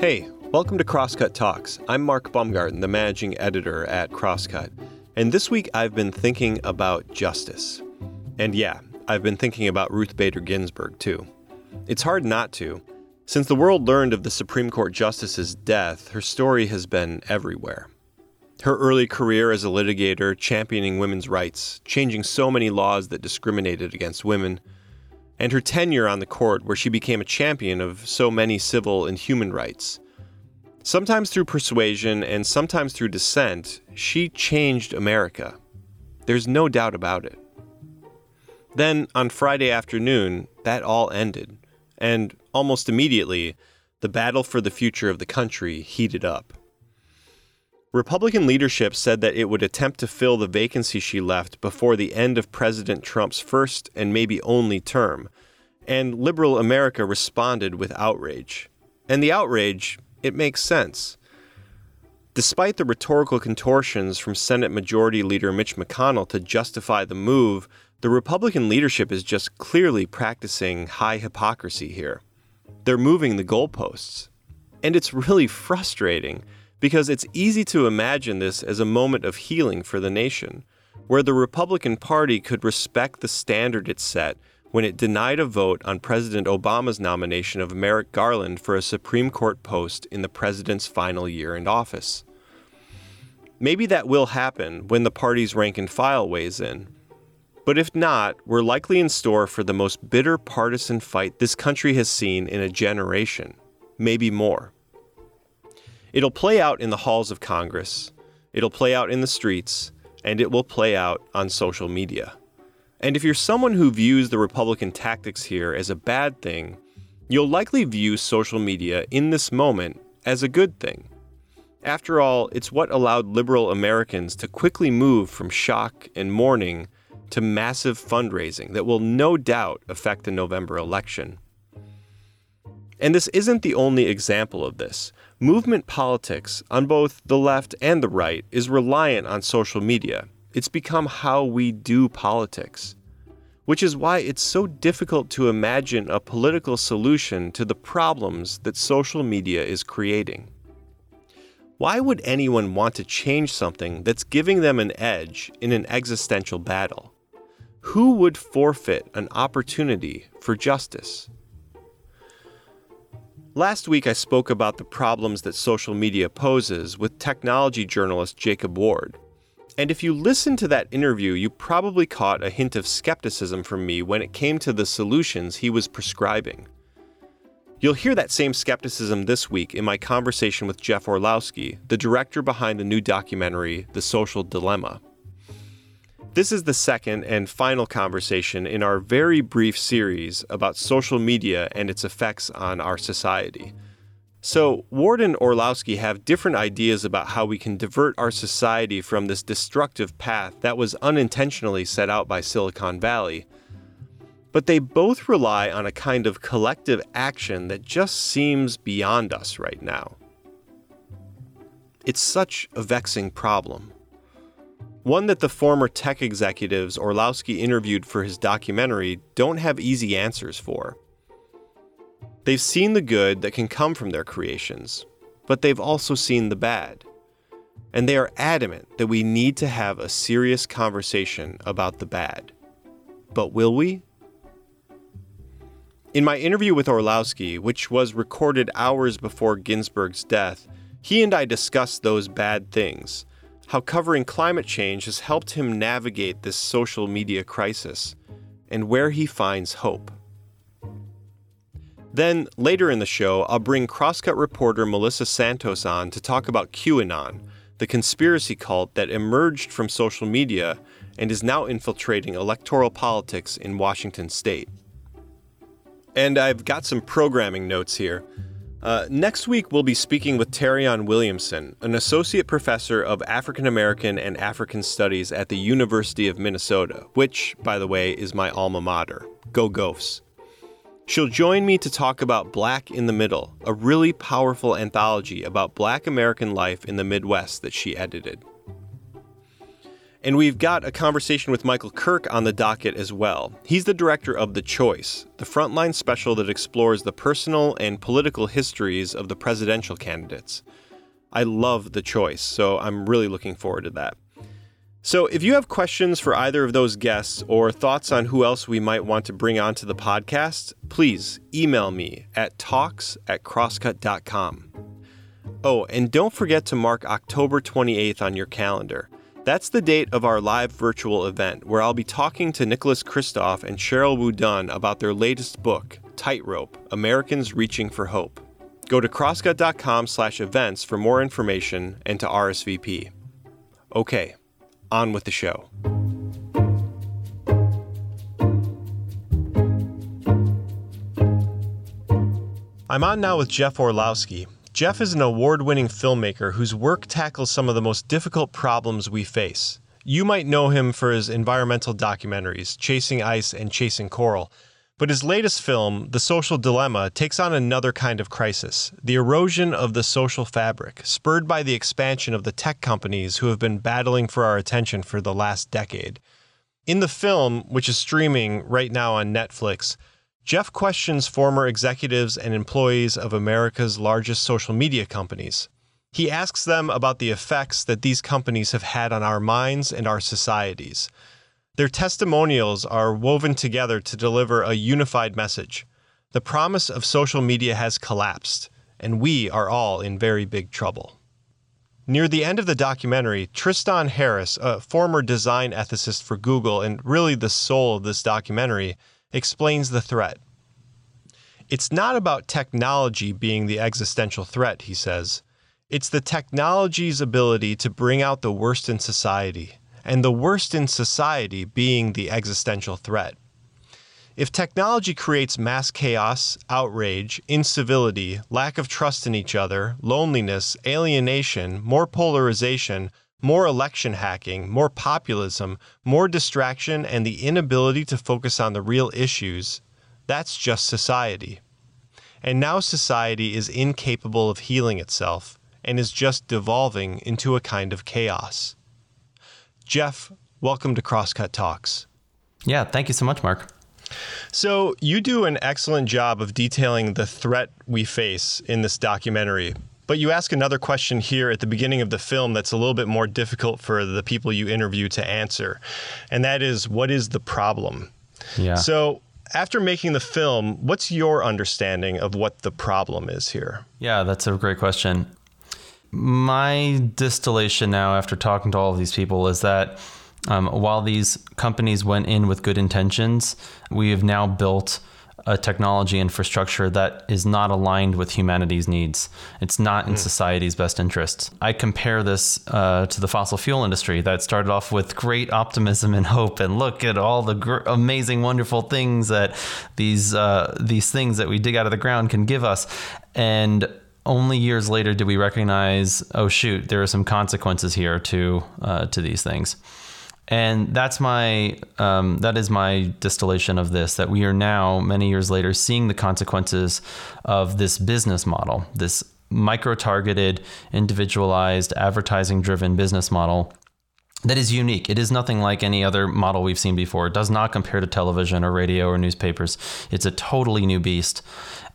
Hey, welcome to Crosscut Talks. I'm Mark Baumgarten, the managing editor at Crosscut. And this week I've been thinking about justice. And yeah, I've been thinking about Ruth Bader Ginsburg too. It's hard not to. Since the world learned of the Supreme Court Justice's death, her story has been everywhere. Her early career as a litigator, championing women's rights, changing so many laws that discriminated against women, and her tenure on the court, where she became a champion of so many civil and human rights. Sometimes through persuasion and sometimes through dissent, she changed America. There's no doubt about it. Then, on Friday afternoon, that all ended, and almost immediately, the battle for the future of the country heated up. Republican leadership said that it would attempt to fill the vacancy she left before the end of President Trump's first and maybe only term, and liberal America responded with outrage. And the outrage, it makes sense. Despite the rhetorical contortions from Senate Majority Leader Mitch McConnell to justify the move, the Republican leadership is just clearly practicing high hypocrisy here. They're moving the goalposts. And it's really frustrating because it's easy to imagine this as a moment of healing for the nation, where the Republican Party could respect the standard it set when it denied a vote on President Obama's nomination of Merrick Garland for a Supreme Court post in the president's final year in office. Maybe that will happen when the party's rank and file weighs in. But if not, we're likely in store for the most bitter partisan fight this country has seen in a generation, maybe more. It'll play out in the halls of Congress, it'll play out in the streets, and it will play out on social media. And if you're someone who views the Republican tactics here as a bad thing, you'll likely view social media in this moment as a good thing. After all, it's what allowed liberal Americans to quickly move from shock and mourning to massive fundraising that will no doubt affect the November election. And this isn't the only example of this. Movement politics on both the left and the right is reliant on social media. It's become how we do politics. Which is why it's so difficult to imagine a political solution to the problems that social media is creating. Why would anyone want to change something that's giving them an edge in an existential battle? Who would forfeit an opportunity for justice? Last week, I spoke about the problems that social media poses with technology journalist Jacob Ward. And if you listened to that interview, you probably caught a hint of skepticism from me when it came to the solutions he was prescribing. You'll hear that same skepticism this week in my conversation with Jeff Orlowski, the director behind the new documentary, The Social Dilemma. This is the second and final conversation in our very brief series about social media and its effects on our society. So, Ward and Orlowski have different ideas about how we can divert our society from this destructive path that was unintentionally set out by Silicon Valley. But they both rely on a kind of collective action that just seems beyond us right now. It's such a vexing problem one that the former tech executives Orlowski interviewed for his documentary don't have easy answers for. They've seen the good that can come from their creations, but they've also seen the bad. And they are adamant that we need to have a serious conversation about the bad. But will we? In my interview with Orlowski, which was recorded hours before Ginsburg's death, he and I discussed those bad things how covering climate change has helped him navigate this social media crisis, and where he finds hope. Then, later in the show, I'll bring Crosscut reporter Melissa Santos on to talk about QAnon, the conspiracy cult that emerged from social media and is now infiltrating electoral politics in Washington state. And I've got some programming notes here. Uh, next week, we'll be speaking with Terrion Williamson, an associate professor of African American and African Studies at the University of Minnesota, which, by the way, is my alma mater. Go Gophs. She'll join me to talk about Black in the Middle, a really powerful anthology about Black American life in the Midwest that she edited. And we've got a conversation with Michael Kirk on the docket as well. He's the director of The Choice, the frontline special that explores the personal and political histories of the presidential candidates. I love The Choice, so I'm really looking forward to that. So, if you have questions for either of those guests or thoughts on who else we might want to bring onto the podcast, please email me at talks at crosscut.com. Oh, and don't forget to mark October 28th on your calendar. That's the date of our live virtual event where I'll be talking to Nicholas Kristof and Sheryl WuDunn about their latest book, Tightrope Americans Reaching for Hope. Go to crosscut.com slash events for more information and to RSVP. Okay, on with the show. I'm on now with Jeff Orlowski. Jeff is an award winning filmmaker whose work tackles some of the most difficult problems we face. You might know him for his environmental documentaries, Chasing Ice and Chasing Coral. But his latest film, The Social Dilemma, takes on another kind of crisis the erosion of the social fabric, spurred by the expansion of the tech companies who have been battling for our attention for the last decade. In the film, which is streaming right now on Netflix, Jeff questions former executives and employees of America's largest social media companies. He asks them about the effects that these companies have had on our minds and our societies. Their testimonials are woven together to deliver a unified message. The promise of social media has collapsed, and we are all in very big trouble. Near the end of the documentary, Tristan Harris, a former design ethicist for Google and really the soul of this documentary, explains the threat. It's not about technology being the existential threat, he says. It's the technology's ability to bring out the worst in society, and the worst in society being the existential threat. If technology creates mass chaos, outrage, incivility, lack of trust in each other, loneliness, alienation, more polarization, more election hacking, more populism, more distraction, and the inability to focus on the real issues, that's just society. And now society is incapable of healing itself and is just devolving into a kind of chaos. Jeff, welcome to Crosscut Talks. Yeah, thank you so much, Mark. So, you do an excellent job of detailing the threat we face in this documentary. But you ask another question here at the beginning of the film that's a little bit more difficult for the people you interview to answer. And that is what is the problem? Yeah. So, after making the film, what's your understanding of what the problem is here? Yeah, that's a great question my distillation now after talking to all of these people is that um, while these companies went in with good intentions, we have now built a technology infrastructure that is not aligned with humanity's needs. It's not in mm. society's best interests. I compare this uh, to the fossil fuel industry that started off with great optimism and hope, and look at all the gr- amazing, wonderful things that these uh, these things that we dig out of the ground can give us, and only years later did we recognize, oh shoot, there are some consequences here to uh, to these things, and that's my um, that is my distillation of this. That we are now many years later seeing the consequences of this business model, this micro-targeted, individualized, advertising-driven business model that is unique. It is nothing like any other model we've seen before. It does not compare to television or radio or newspapers. It's a totally new beast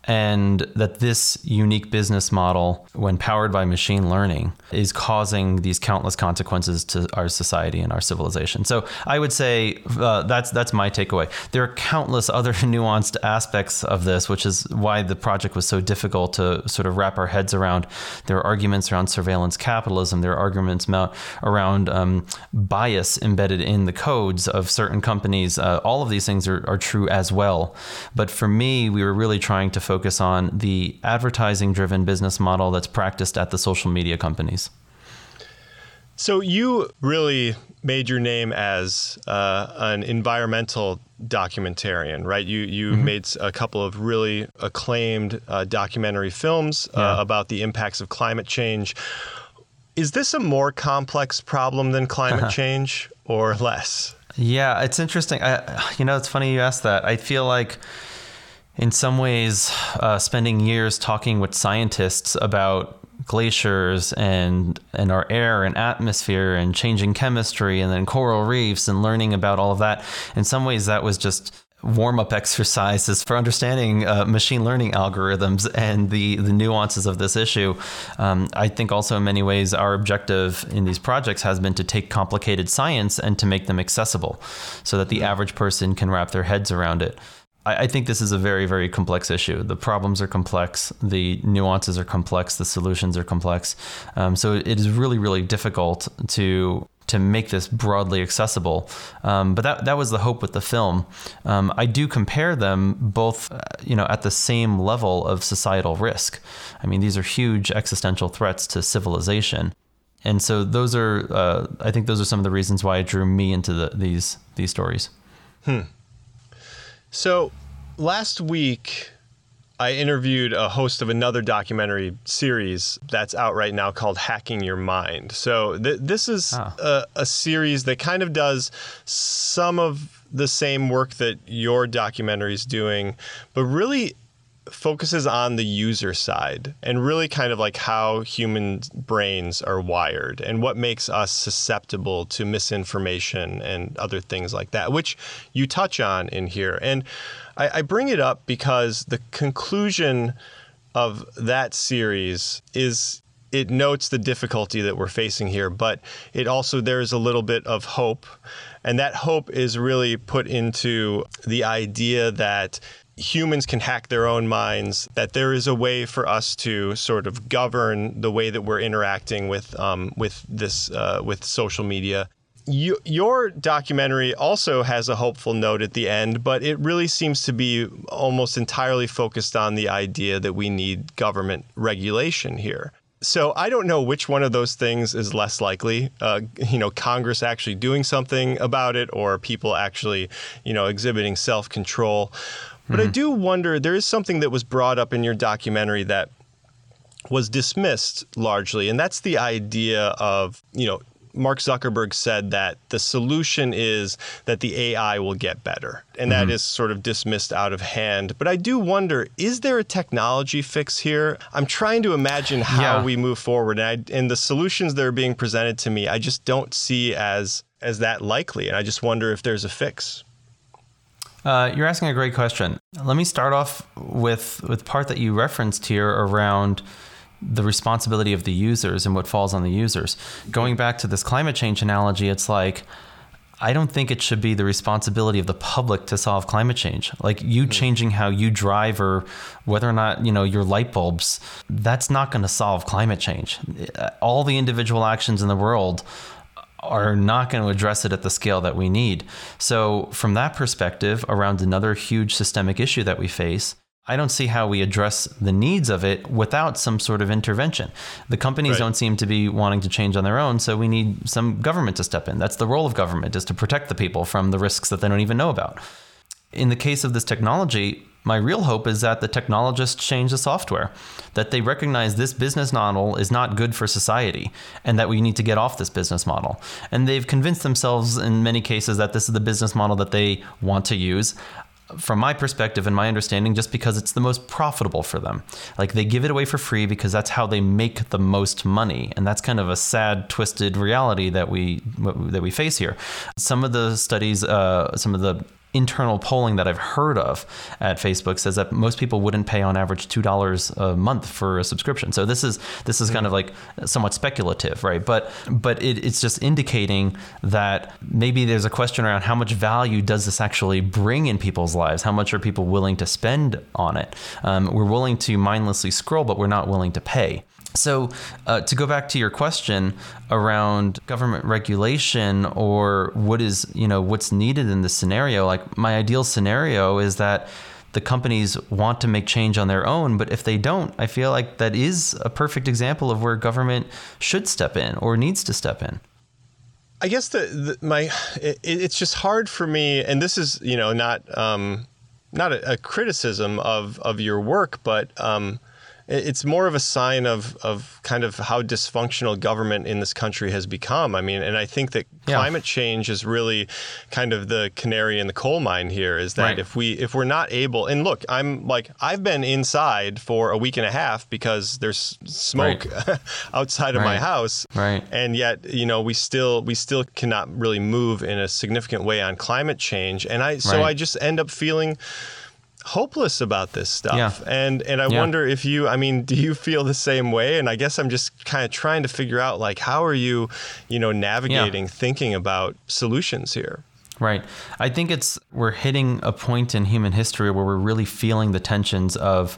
and that this unique business model, when powered by machine learning, is causing these countless consequences to our society and our civilization. So I would say uh, that's that's my takeaway. There are countless other nuanced aspects of this, which is why the project was so difficult to sort of wrap our heads around. There are arguments around surveillance capitalism. There are arguments around um, bias embedded in the codes of certain companies. Uh, all of these things are, are true as well. But for me, we were really trying to focus on the advertising driven business model that's practiced at the social media companies. So you really made your name as uh, an environmental documentarian, right? You you mm-hmm. made a couple of really acclaimed uh, documentary films uh, about the impacts of climate change. Is this a more complex problem than climate change, or less? Yeah, it's interesting. I, you know, it's funny you asked that. I feel like in some ways, uh, spending years talking with scientists about glaciers and and our air and atmosphere and changing chemistry and then coral reefs and learning about all of that. In some ways, that was just warm up exercises for understanding uh, machine learning algorithms and the, the nuances of this issue. Um, I think also, in many ways, our objective in these projects has been to take complicated science and to make them accessible so that the average person can wrap their heads around it. I, think this is a very, very complex issue. The problems are complex, the nuances are complex, the solutions are complex. Um, so it is really, really difficult to to make this broadly accessible. Um, but that that was the hope with the film. Um, I do compare them both, uh, you know, at the same level of societal risk. I mean, these are huge existential threats to civilization, and so those are, uh, I think, those are some of the reasons why it drew me into the, these these stories. Hmm. So last week I interviewed a host of another documentary series that's out right now called Hacking Your Mind. So th- this is ah. a, a, series that kind of does some of the same work that your documentary is doing, but really focuses on the user side and really kind of like how human brains are wired and what makes us susceptible to misinformation and other things like that, which you touch on in here. And I, I bring it up because the conclusion of that series is it notes the difficulty that we're facing here, but it also there's a little bit of hope. And that hope is really put into the idea that humans can hack their own minds, that there is a way for us to sort of govern the way that we're interacting with um, with this uh, with social media. You, your documentary also has a hopeful note at the end, but it really seems to be almost entirely focused on the idea that we need government regulation here. So I don't know which one of those things is less likely. Uh, you know, Congress actually doing something about it, or people actually, you know, exhibiting self control. But mm-hmm. I do wonder there is something that was brought up in your documentary that was dismissed largely, and that's the idea of, you know, Mark Zuckerberg said that the solution is that the AI will get better. And mm-hmm. that is sort of dismissed out of hand. But I do wonder is there a technology fix here? I'm trying to imagine how yeah. we move forward. And, I, and the solutions that are being presented to me, I just don't see as, as that likely. And I just wonder if there's a fix. Uh, you're asking a great question. Let me start off with with part that you referenced here around the responsibility of the users and what falls on the users. Going back to this climate change analogy, it's like I don't think it should be the responsibility of the public to solve climate change. Like you mm-hmm. changing how you drive or whether or not, you know, your light bulbs, that's not going to solve climate change. All the individual actions in the world are not going to address it at the scale that we need. So, from that perspective, around another huge systemic issue that we face, I don't see how we address the needs of it without some sort of intervention. The companies right. don't seem to be wanting to change on their own, so we need some government to step in. That's the role of government is to protect the people from the risks that they don't even know about. In the case of this technology, my real hope is that the technologists change the software, that they recognize this business model is not good for society, and that we need to get off this business model. And they've convinced themselves in many cases that this is the business model that they want to use. From my perspective and my understanding, just because it's the most profitable for them. Like they give it away for free because that's how they make the most money, and that's kind of a sad, twisted reality that we that we face here. Some of the studies, uh, some of the internal polling that I've heard of at Facebook says that most people wouldn't pay on average two dollars a month for a subscription. So this is this is kind of like somewhat speculative, right? But but it, it's just indicating that maybe there's a question around how much value does this actually bring in people's lives? How much are people willing to spend on it? Um, we're willing to mindlessly scroll, but we're not willing to pay. So, uh, to go back to your question around government regulation or what is, you know, what's needed in this scenario, like my ideal scenario is that the companies want to make change on their own, but if they don't, I feel like that is a perfect example of where government should step in or needs to step in. I guess the, the my it, it's just hard for me, and this is you know not um, not a, a criticism of of your work, but um, it's more of a sign of, of kind of how dysfunctional government in this country has become. I mean, and I think that yeah. climate change is really kind of the canary in the coal mine here is that right. if we if we're not able and look, I'm like I've been inside for a week and a half because there's smoke right. outside of right. my house. Right. And yet, you know, we still we still cannot really move in a significant way on climate change. And I so I just end up feeling hopeless about this stuff. Yeah. And and I yeah. wonder if you I mean, do you feel the same way? And I guess I'm just kind of trying to figure out like how are you, you know, navigating yeah. thinking about solutions here? Right. I think it's we're hitting a point in human history where we're really feeling the tensions of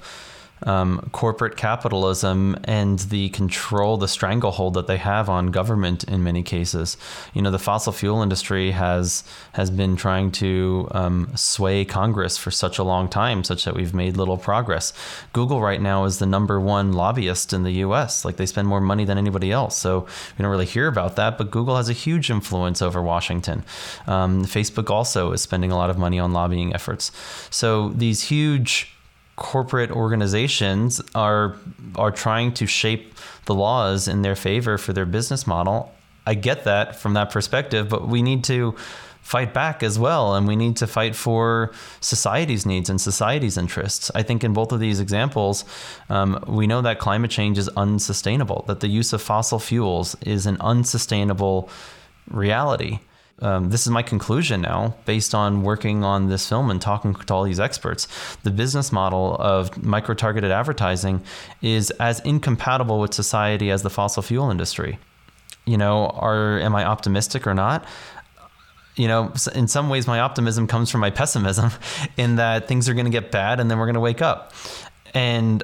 um, corporate capitalism and the control, the stranglehold that they have on government in many cases. You know, the fossil fuel industry has has been trying to um, sway Congress for such a long time, such that we've made little progress. Google right now is the number one lobbyist in the U.S. Like they spend more money than anybody else, so we don't really hear about that. But Google has a huge influence over Washington. Um, Facebook also is spending a lot of money on lobbying efforts. So these huge corporate organizations are are trying to shape the laws in their favor for their business model. I get that from that perspective, but we need to fight back as well and we need to fight for society's needs and society's interests i think in both of these examples um, we know that climate change is unsustainable that the use of fossil fuels is an unsustainable reality um, this is my conclusion now, based on working on this film and talking to all these experts. The business model of micro targeted advertising is as incompatible with society as the fossil fuel industry. You know, are am I optimistic or not? you know, in some ways, my optimism comes from my pessimism in that things are going to get bad and then we're going to wake up. And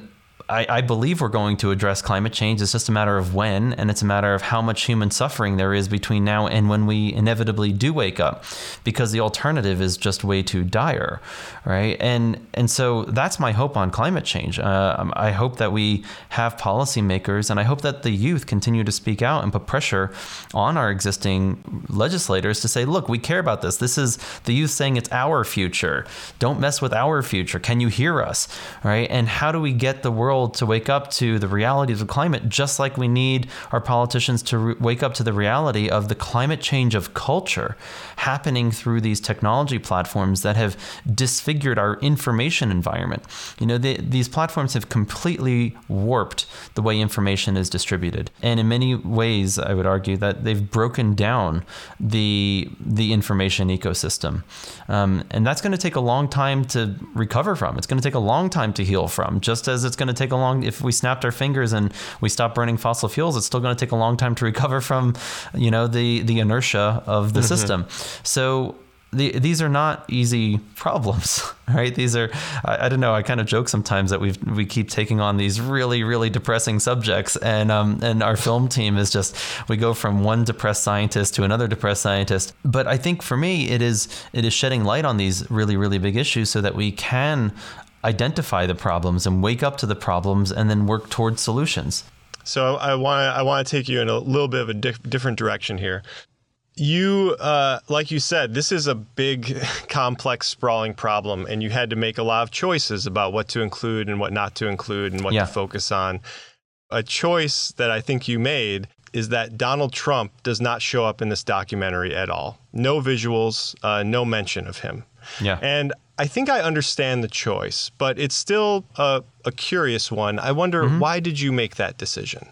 I, I, believe we're going to address climate change. It's just a matter of when, and it's a matter of how much human suffering there is between now and when we inevitably do wake up, because the alternative is just way too dire, right? And and so that's my hope on climate change. Uh, um, I hope that we have policymakers, and I hope that the youth continue to speak out and put pressure on our existing legislators to say, look, we care about this. This is the youth saying it's our future. Don't mess with our future. Can you hear us, right? And how do we get the world world to wake up to the realities of climate, just like we need our politicians to re- wake up to the reality of the climate change of culture happening through these technology platforms that have disfigured our information environment. You know, they, these platforms have completely warped the way information is distributed. And in many ways, I would argue that they've broken down the, the information ecosystem. Um, and that's going to take a long time to recover from. It's going to take a long time to heal from, just as it's going to take take a long if we snapped our fingers and we stopped burning fossil fuels it's still going to take a long time to recover from you know the the inertia of the mm-hmm. system so the, these are not easy problems, right? These are, I, I, don't know. I kind of joke sometimes that we we keep taking on these really really depressing subjects, and um and our film team is just we go from one depressed scientist to another depressed scientist. But I think for me, it is it is shedding light on these really really big issues so that we can identify the problems and wake up to the problems and then work towards solutions. So I want to I want to take you in a little bit of a diff- different direction here. You, uh, like you said, this is a big, complex, sprawling problem, and you had to make a lot of choices about what to include and what not to include and what yeah. to focus on. A choice that I think you made is that Donald Trump does not show up in this documentary at all. No visuals, uh, no mention of him. Yeah. And I think I understand the choice, but it's still a, a curious one. I wonder mm-hmm. why did you make that decision?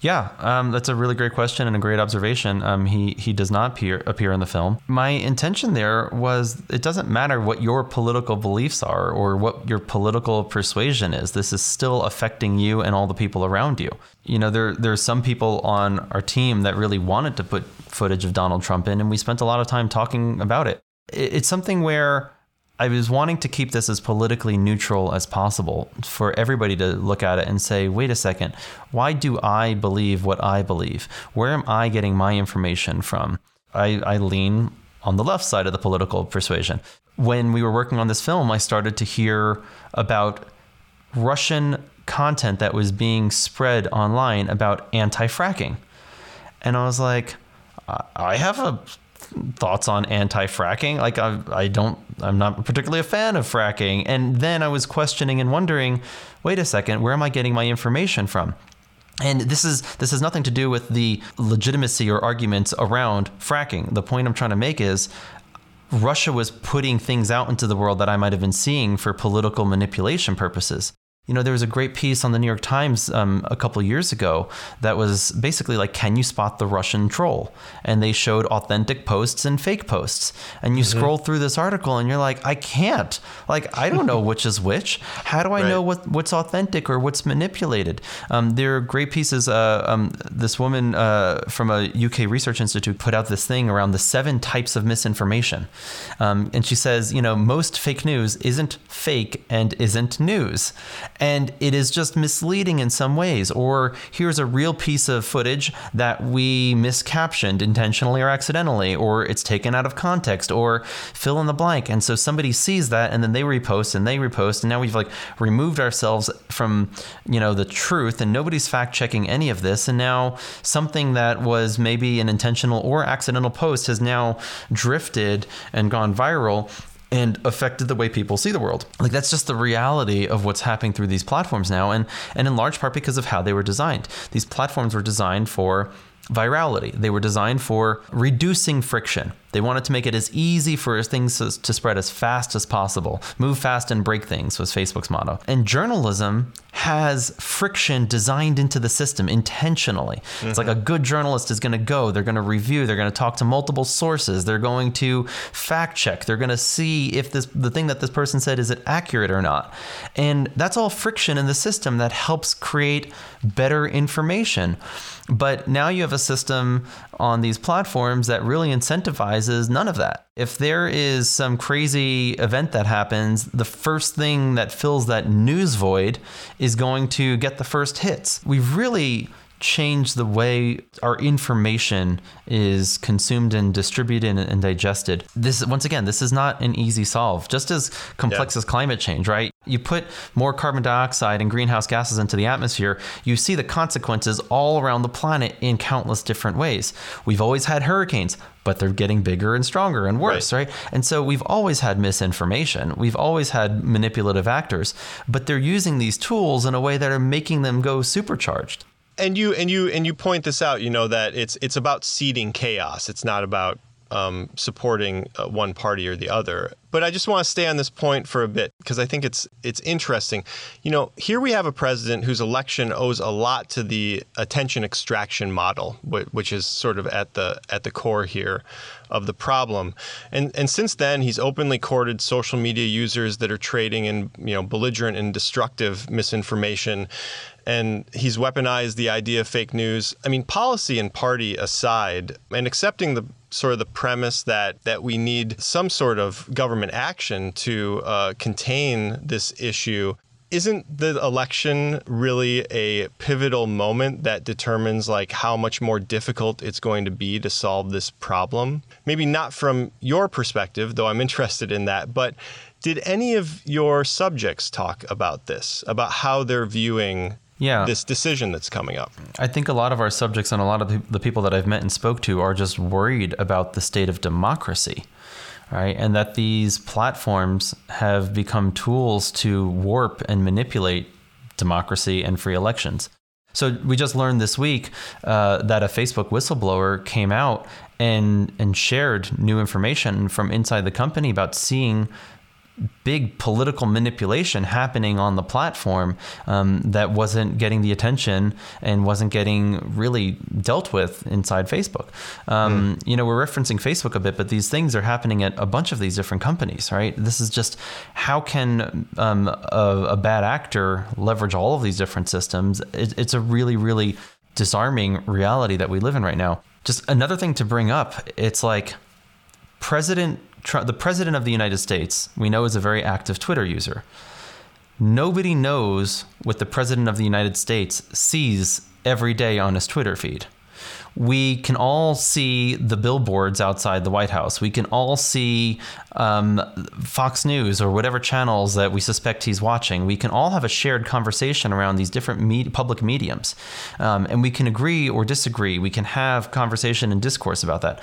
Yeah, um, that's a really great question and a great observation. Um, he he does not appear appear in the film. My intention there was it doesn't matter what your political beliefs are or what your political persuasion is. This is still affecting you and all the people around you. You know, there there's some people on our team that really wanted to put footage of Donald Trump in, and we spent a lot of time talking about it. It's something where I was wanting to keep this as politically neutral as possible for everybody to look at it and say, wait a second, why do I believe what I believe? Where am I getting my information from? I, I lean on the left side of the political persuasion. When we were working on this film, I started to hear about Russian content that was being spread online about anti fracking. And I was like, I have a thoughts on anti-fracking. Like I, I don't, I'm not particularly a fan of fracking. And then I was questioning and wondering, wait a second, where am I getting my information from? And this is this has nothing to do with the legitimacy or arguments around fracking. The point I'm trying to make is Russia was putting things out into the world that I might have been seeing for political manipulation purposes. You know, there was a great piece on the New York Times um, a couple years ago that was basically like, "Can you spot the Russian troll?" And they showed authentic posts and fake posts. And you mm-hmm. scroll through this article, and you're like, "I can't. Like, I don't know which is which. How do I right. know what what's authentic or what's manipulated?" Um, there are great pieces. Uh, um, this woman uh, from a UK research institute put out this thing around the seven types of misinformation, um, and she says, you know, most fake news isn't fake and isn't news and it is just misleading in some ways. Or here's a real piece of footage that we miscaptioned intentionally or accidentally, or it's taken out of context, or fill in the blank. And so somebody sees that and then they repost and they repost, and now we've like removed ourselves from you know the truth, and nobody's fact checking any of this. And now something that was maybe an intentional or accidental post has now drifted and gone viral and affected the way people see the world. Like that's just the reality of what's happening through these platforms now and and in large part because of how they were designed. These platforms were designed for virality. They were designed for reducing friction. They wanted to make it as easy for things to, spread as fast as possible. Move fast and break things was Facebook's motto. And journalism has friction designed into the system intentionally. Mm-hmm. It's like a mm-hmm. good journalist is going to go, they're going to review, they're going to talk to multiple sources, they're going to fact check, they're going to see if this the thing that this person said is it accurate or not. And that's all friction in the system that helps create better information. But now you have a system on these platforms that really incentivizes none of that. If there is some crazy event that happens, the first thing that fills that news void is going to get the first hits. We've really change the way our information is consumed and distributed and, digested. This once again, this is not an easy solve. Just as complex yeah. as climate change, right? You put more carbon dioxide and greenhouse gases into the atmosphere, you see the consequences all around the planet in countless different ways. We've always had hurricanes, but they're getting bigger and stronger and worse, right. right? And so we've always had misinformation. We've always had manipulative actors, but they're using these tools in a way that are making them go supercharged and you and you and you point this out you know that it's it's about seeding chaos. It's not about um, supporting uh, one party or the other but I just want to stay on this point for a bit because I think it's it's interesting. You know, here we have a president whose election owes a lot to the attention extraction model, which is sort of at the at the core here of the problem. And and since then, he's openly courted social media users that are trading in you know belligerent and destructive misinformation. And he's weaponized the idea of fake news. I mean, policy and party aside, and accepting the sort of the premise that that we need some sort of government action to uh, contain this issue. Isn't the election really a pivotal moment that determines like how much more difficult it's going to be to solve this problem? Maybe not from your perspective, though I'm interested in that, but did any of your subjects talk about this, about how they're viewing yeah. this decision that's coming up. I think a lot of our subjects and a lot of the people that I've met and spoke to are just worried about the state of democracy. Right, and that these platforms have become tools to warp and manipulate democracy and free elections. So we just learned this week uh, that a Facebook whistleblower came out and and shared new information from inside the company about seeing big political manipulation happening on the platform um, that wasn't getting the attention and wasn't getting really dealt with inside Facebook. Um, mm. You know, we're referencing Facebook a bit, but these things are happening at a bunch of these different companies, right? This is just how can um, a, a, bad actor leverage all of these different systems? It, it's a really, really disarming reality that we live in right now. Just another thing to bring up, it's like President The president of the United States, we know is a very active Twitter user. Nobody knows what the president of the United States sees every day on his Twitter feed we can all see the billboards outside the White House. We can all see um, Fox News or whatever channels that we suspect he's watching. We can all have a shared conversation around these different med- public mediums. Um, and we can agree or disagree. We can have conversation and discourse about that.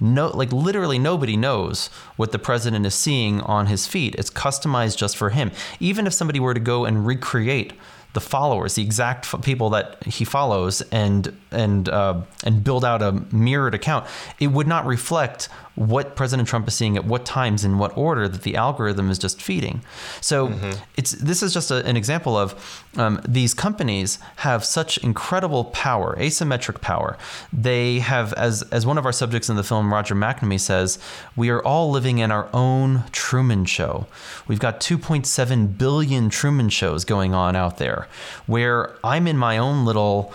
No like literally nobody knows what the president is seeing on his feed it's customized just for him. Even if somebody were to go and recreate the followers, the exact people that he follows, and and uh, and build out a mirrored account, it would not reflect what President Trump is seeing at what times in what order that the algorithm is just feeding. So mm-hmm. it's this is just a, an example of um, these companies have such incredible power, asymmetric power. They have, as as one of our subjects in the film, Roger McNamee says, we are all living in our own Truman Show. We've got 2.7 billion Truman shows going on out there, where I'm in my own little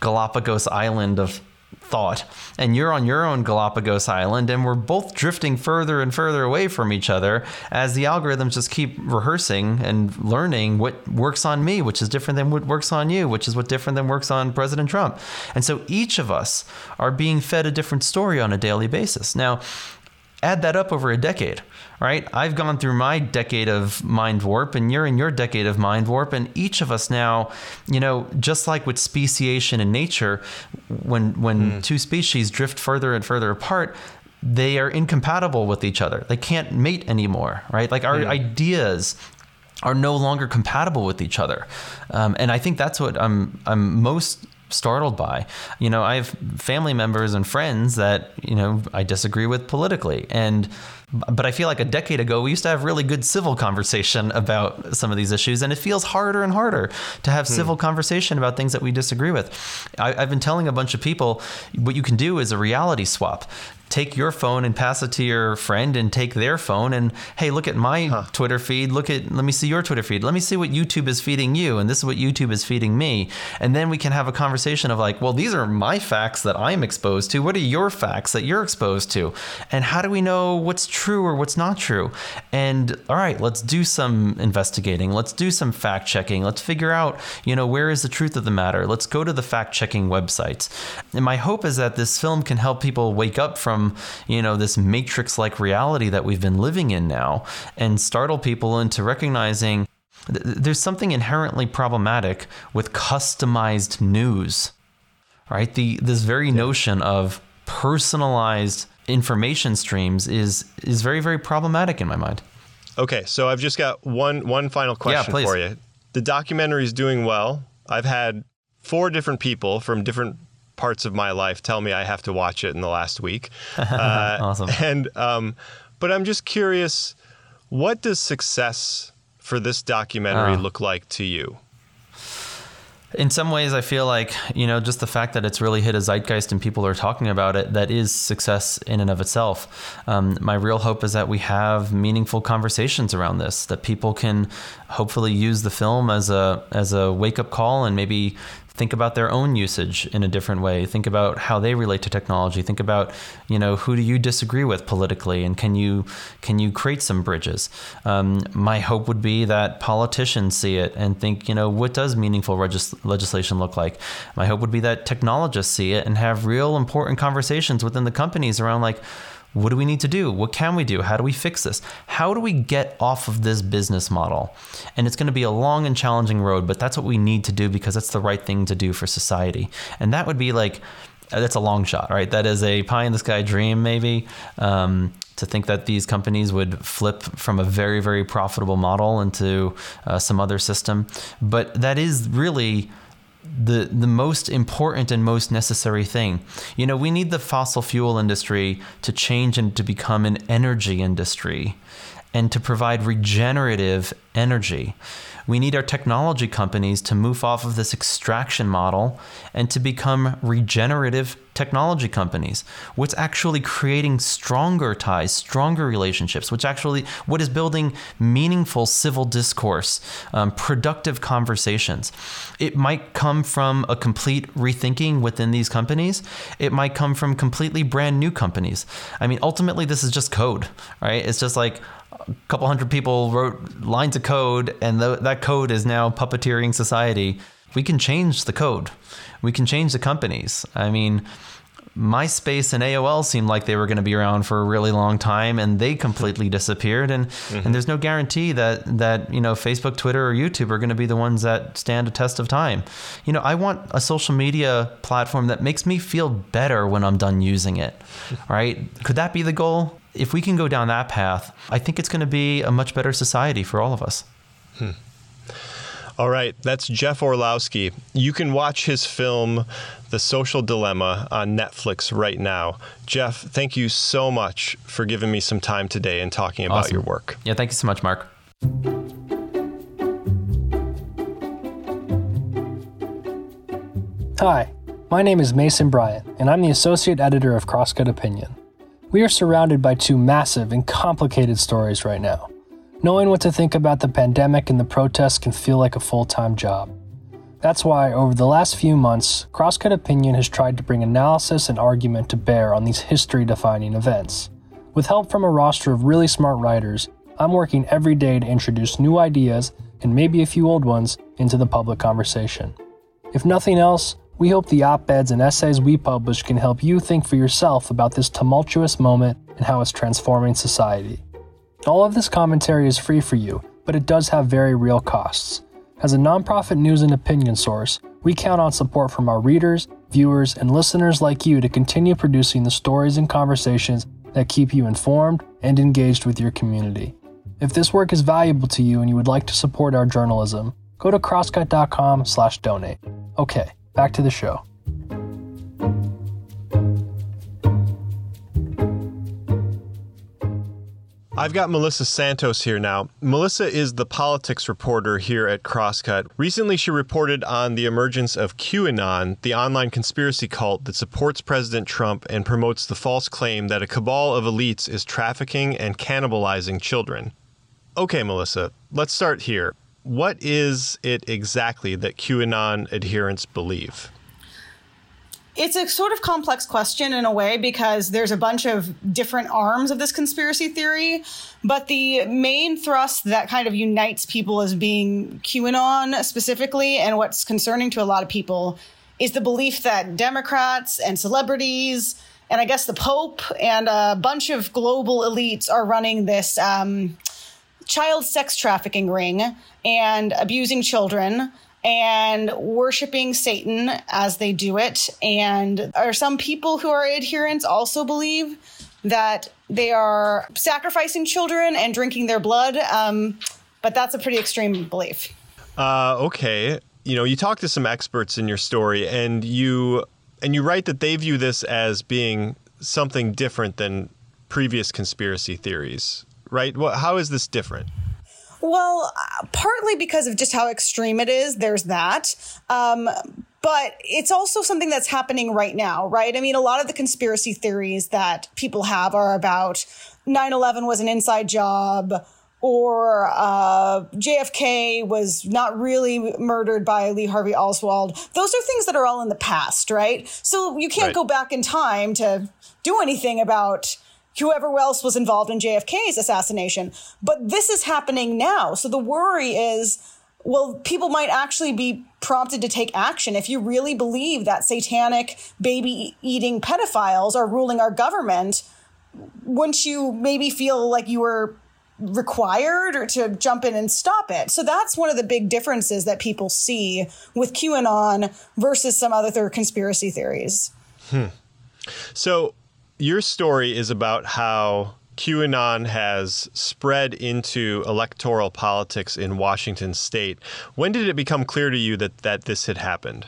Galapagos island of thought. And you're on your own Galapagos island and we're both drifting further and further away from each other as the algorithms just keep rehearsing and learning what works on me which is different than what works on you which is what different than works on President Trump. And so each of us are being fed a different story on a daily basis. Now add that up over a decade right? I've gone through my decade of mind warp, and you're in your decade of mind warp, and each of us now, you know, just like with speciation in nature, when when mm. two species drift further and further apart, they are incompatible with each other. They can't mate anymore, right? Like our yeah. ideas are no longer compatible with each other, um, and I think that's what I'm I'm most startled by. You know, I have family members and friends that you know I disagree with politically, and but I feel like a decade ago we used to have really good civil conversation about some of these issues, and it feels harder and harder to have hmm. civil conversation about things that we disagree with. I, have been telling a bunch of people what you can do is a reality swap take your phone and pass it to your friend and take their phone and hey look at my huh. twitter feed. Look at let me see your twitter feed. Let me see what youtube is feeding you and this is what youtube is feeding me. And then we can have a conversation of like well these are my facts that i'm exposed to. What are your facts that you're exposed to? And how do we know what's true or what's not true? And all right let's do some investigating. Let's do some fact checking. Let's figure out you know where is the truth of the matter? Let's go to the fact checking websites. And my hope is that this film can help people wake up from from you know this matrix like reality that we've been living in now and startle people into recognizing th- there's something inherently problematic with customized news right? The this very yeah. notion of personalized information streams is is very very problematic in my mind. Okay so i've just got one one final question yeah, for you. The documentary is doing well. I've had four different people from different parts of my life tell me I have to watch it in the last week. Uh, awesome. And um, but I'm just curious, what does success for this documentary uh, look like to you? in some ways, I feel like, you know, just the fact that it's really hit a zeitgeist and people are talking about it, that is success in and of itself. Um, my real hope is that we have meaningful conversations around this, that people can hopefully use the film as a, as a wake up call and maybe think about their own usage in a different way. Think about how they relate to technology. Think about you know who do you disagree with politically and can you can you create some bridges? Um, my hope would be that politicians see it and think you know what does meaningful regis- legislation look like? My hope would be that technologists see it and have real important conversations within the companies around like what do we need to do? What can we do? How do we fix this? How do we get off of this business model? And it's going to be a long and challenging road, but that's what we need to do because that's the right thing to do for society. And that would be like, uh, that's a long shot, right? That is a pie in the sky dream, maybe. Um, to think that these companies would flip from a very, very profitable model into uh, some other system. But that is really the the most important and most necessary thing. You know, we need the fossil fuel industry to change and to become an energy industry and to provide regenerative energy. We need our technology companies to move off of this extraction model and to become regenerative technology companies. What's actually creating stronger ties, stronger relationships, which actually what is building meaningful civil discourse, um, productive conversations. It might come from a complete rethinking within these companies. It might come from completely brand new companies. I mean, ultimately, this is just code, right? It's just like a couple hundred people wrote lines of code, and th- that code is now puppeteering society. We can change the code. We can change the companies. I mean, MySpace and AOL seemed like they were going to be around for a really long time, and they completely disappeared. And mm-hmm. and there's no guarantee that that you know Facebook, Twitter, or YouTube are going to be the ones that stand a test of time. You know, I want a social media platform that makes me feel better when I'm done using it. Right? Could that be the goal? If we can go down that path, I think it's going to be a much better society for all of us. Hmm. All right, that's Jeff Orlowski. You can watch his film, The Social Dilemma, on Netflix right now. Jeff, thank you so much for giving me some time today and talking about awesome. your work. Yeah, thank you so much, Mark. Hi, my name is Mason Bryant, and I'm the Associate Editor of Crosscut Opinion. We are surrounded by two massive and complicated stories right now. Knowing what to think about the pandemic and the protests can feel like a full time job. That's why, over the last few months, Crosscut Opinion has tried to bring analysis and argument to bear on these history defining events. With help from a roster of really smart writers, I'm working every day to introduce new ideas and maybe a few old ones into the public conversation. If nothing else, we hope the op eds and essays we publish can help you think for yourself about this tumultuous moment and how it's transforming society. All of this commentary is free for you, but it does have very real costs. As a nonprofit news and opinion source, we count on support from our readers, viewers, and listeners like you to continue producing the stories and conversations that keep you informed and engaged with your community. If this work is valuable to you and you would like to support our journalism, go to crosscut.com/donate. Okay, back to the show. I've got Melissa Santos here now. Melissa is the politics reporter here at Crosscut. Recently, she reported on the emergence of QAnon, the online conspiracy cult that supports President Trump and promotes the false claim that a cabal of elites is trafficking and cannibalizing children. Okay, Melissa, let's start here. What is it exactly that QAnon adherents believe? It's a sort of complex question in a way because there's a bunch of different arms of this conspiracy theory. But the main thrust that kind of unites people as being QAnon specifically, and what's concerning to a lot of people, is the belief that Democrats and celebrities, and I guess the Pope and a bunch of global elites are running this um, child sex trafficking ring and abusing children and worshiping Satan as they do it. And are some people who are adherents also believe that they are sacrificing children and drinking their blood. Um, but that's a pretty extreme belief. Uh, okay. You know, you talk to some experts in your story, and you and you write that they view this as being something different than previous conspiracy theories, right? Well, how is this different? Well, partly because of just how extreme it is. There's that. Um, but it's also something that's happening right now, right? I mean, a lot of the conspiracy theories that people have are about 9 11 was an inside job or uh, JFK was not really murdered by Lee Harvey Oswald. Those are things that are all in the past, right? So you can't right. go back in time to do anything about whoever else was involved in JFK's assassination. But this is happening now. So the worry is well, people might actually be prompted to take action if you really believe that satanic baby eating pedophiles are ruling our government. Wouldn't you maybe feel like you were required or to jump in and stop it? So that's one of the big differences that people see with QAnon versus some other conspiracy theories. Hmm. So your story is about how QAnon has spread into electoral politics in Washington state. When did it become clear to you that, that this had happened?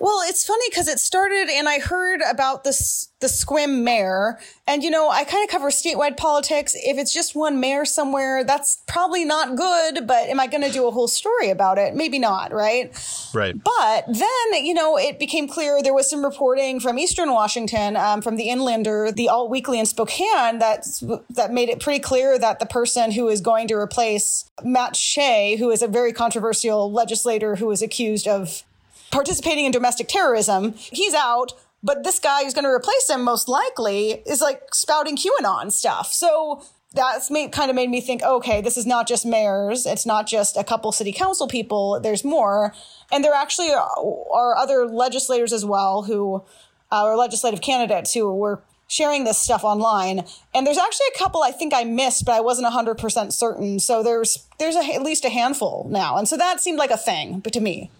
Well, it's funny because it started, and I heard about this the Sequim mayor, and you know, I kind of cover statewide politics. If it's just one mayor somewhere, that's probably not good. But am I going to do a whole story about it? Maybe not, right? Right. But then, you know, it became clear there was some reporting from Eastern Washington, um, from the Inlander, the Alt Weekly in Spokane, that that made it pretty clear that the person who is going to replace Matt Shea, who is a very controversial legislator who is accused of participating in domestic terrorism. He's out, but this guy who's going to replace him most likely is like spouting QAnon stuff. So that's made, kind of made me think, okay, this is not just mayors. It's not just a couple city council people. There's more. And there actually are, are other legislators as well who uh, or legislative candidates who were sharing this stuff online. And there's actually a couple I think I missed, but I wasn't 100% certain. So there's there's a, at least a handful now. And so that seemed like a thing but to me.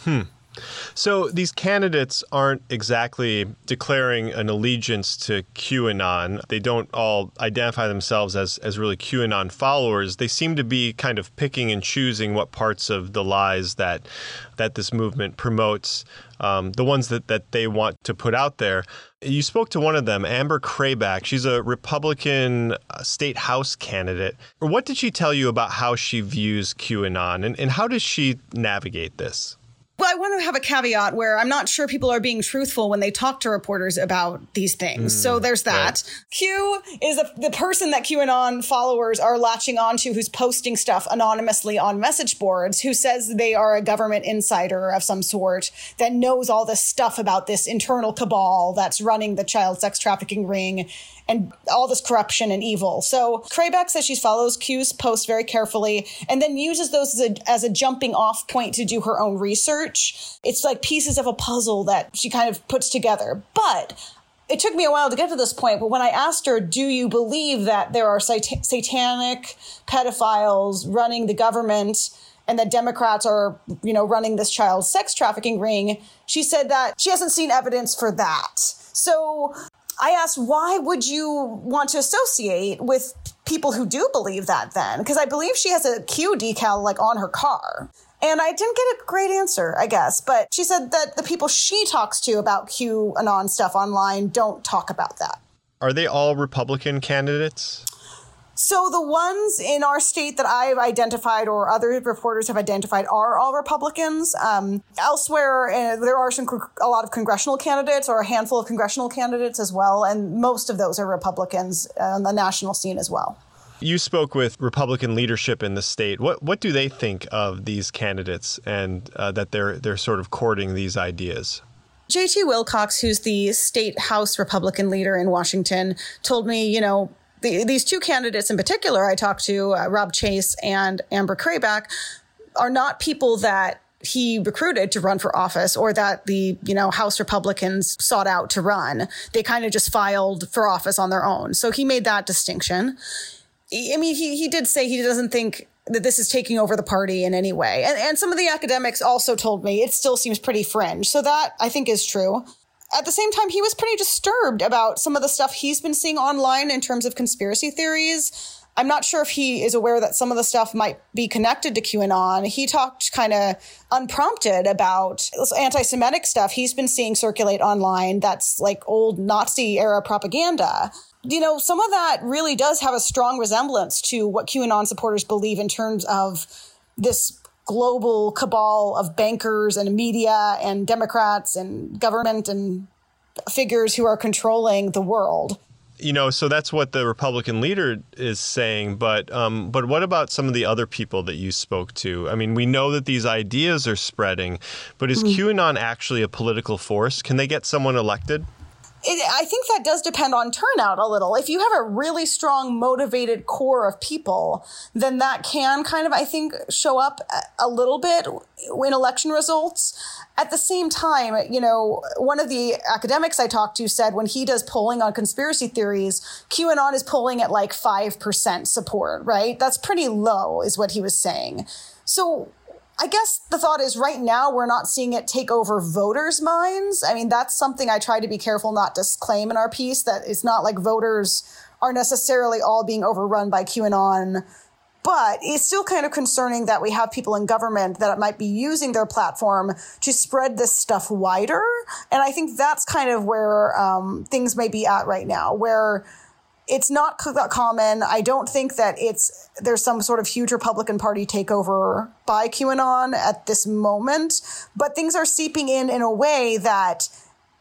Hmm. So these candidates aren't exactly declaring an allegiance to QAnon. They don't all identify themselves as, as really QAnon followers. They seem to be kind of picking and choosing what parts of the lies that that this movement promotes, um, the ones that, that they want to put out there. You spoke to one of them, Amber Krabach. She's a Republican uh, state house candidate. What did she tell you about how she views QAnon and, and how does she navigate this? Well, I want to have a caveat where I'm not sure people are being truthful when they talk to reporters about these things. Mm, so there's that. Right. Q is a, the person that QAnon followers are latching onto who's posting stuff anonymously on message boards, who says they are a government insider of some sort that knows all this stuff about this internal cabal that's running the child sex trafficking ring and all this corruption and evil. So Krabach says she follows Q's posts very carefully and then uses those as a, as a jumping off point to do her own research. It's like pieces of a puzzle that she kind of puts together. But it took me a while to get to this point, but when I asked her, do you believe that there are sat- satanic pedophiles running the government and that Democrats are, you know, running this child sex trafficking ring, she said that she hasn't seen evidence for that. So I asked, why would you want to associate with people who do believe that then? Because I believe she has a Q decal like on her car. And I didn't get a great answer, I guess. But she said that the people she talks to about Q Anon stuff online don't talk about that. Are they all Republican candidates? So the ones in our state that I've identified or other reporters have identified are all Republicans. Um, elsewhere, uh, there are some a lot of congressional candidates or a handful of congressional candidates as well, and most of those are Republicans on the national scene as well. You spoke with Republican leadership in the state. What what do they think of these candidates and uh, that they're they're sort of courting these ideas? JT Wilcox, who's the state House Republican leader in Washington, told me, you know, the, these two candidates in particular I talked to, uh, Rob Chase and Amber Krabach, are not people that he recruited to run for office or that the you know house republicans sought out to run. They kind of just filed for office on their own. So he made that distinction. I mean he, he did say he doesn't think that this is taking over the party in any way. And, and some of the academics also told me it still seems pretty fringe. So that i think is true at the same time, he was pretty disturbed about some of the stuff he's been seeing online in terms of conspiracy theories. I'm not sure if he is aware that some of the stuff might be connected to QAnon. He talked kind of unprompted about anti Semitic stuff he's been seeing circulate online that's like old Nazi era propaganda. You know, some of that really does have a strong resemblance to what QAnon supporters believe in terms of this global cabal of bankers and media and Democrats and government and figures who are controlling the world. You know, so that's what the Republican leader is saying. But um, but what about some of the other people that you spoke to? I mean, we know that these ideas are spreading, but is mm-hmm. QAnon actually a political force? Can they get someone elected? It, I think that does depend on turnout a little. If you have a really strong, motivated core of people, then that can kind of, I think, show up a little bit in election results. At the same time, you know, one of the academics I talked to said when he does polling on conspiracy theories, QAnon is polling at like 5% support, right? That's pretty low, is what he was saying. So I guess the thought is right now we're not seeing it take over voters' minds. I mean, that's something I try to be careful not to claim in our piece that it's not like voters are necessarily all being overrun by QAnon. But it's still kind of concerning that we have people in government that might be using their platform to spread this stuff wider. And I think that's kind of where um, things may be at right now, where it's not that common. I don't think that it's there's some sort of huge Republican Party takeover by QAnon at this moment, but things are seeping in in a way that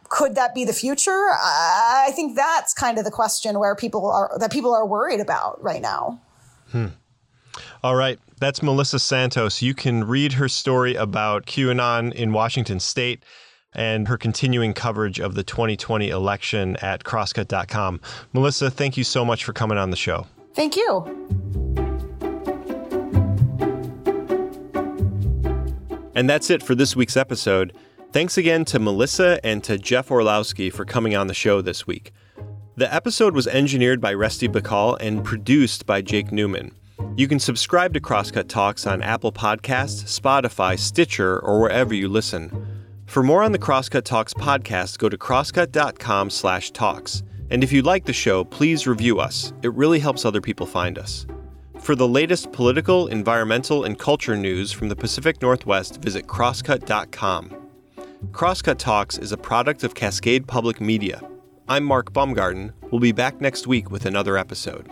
could that be the future? I think that's kind of the question where people are that people are worried about right now. Hmm. All right, that's Melissa Santos. You can read her story about QAnon in Washington State and her continuing coverage of the 2020 election at crosscut.com. Melissa, thank you so much for coming on the show. Thank you. And that's it for this week's episode. Thanks again to Melissa and to Jeff Orlowski for coming on the show this week. The episode was engineered by Resty Bacall and produced by Jake Newman. You can subscribe to Crosscut Talks on Apple Podcasts, Spotify, Stitcher, or wherever you listen. For more on the Crosscut Talks podcast, go to crosscut.com slash talks. And if you like the show, please review us. It really helps other people find us. For the latest political, environmental, and culture news from the Pacific Northwest, visit crosscut.com. Crosscut Talks is a product of Cascade Public Media. I'm Mark Baumgarten. We'll be back next week with another episode.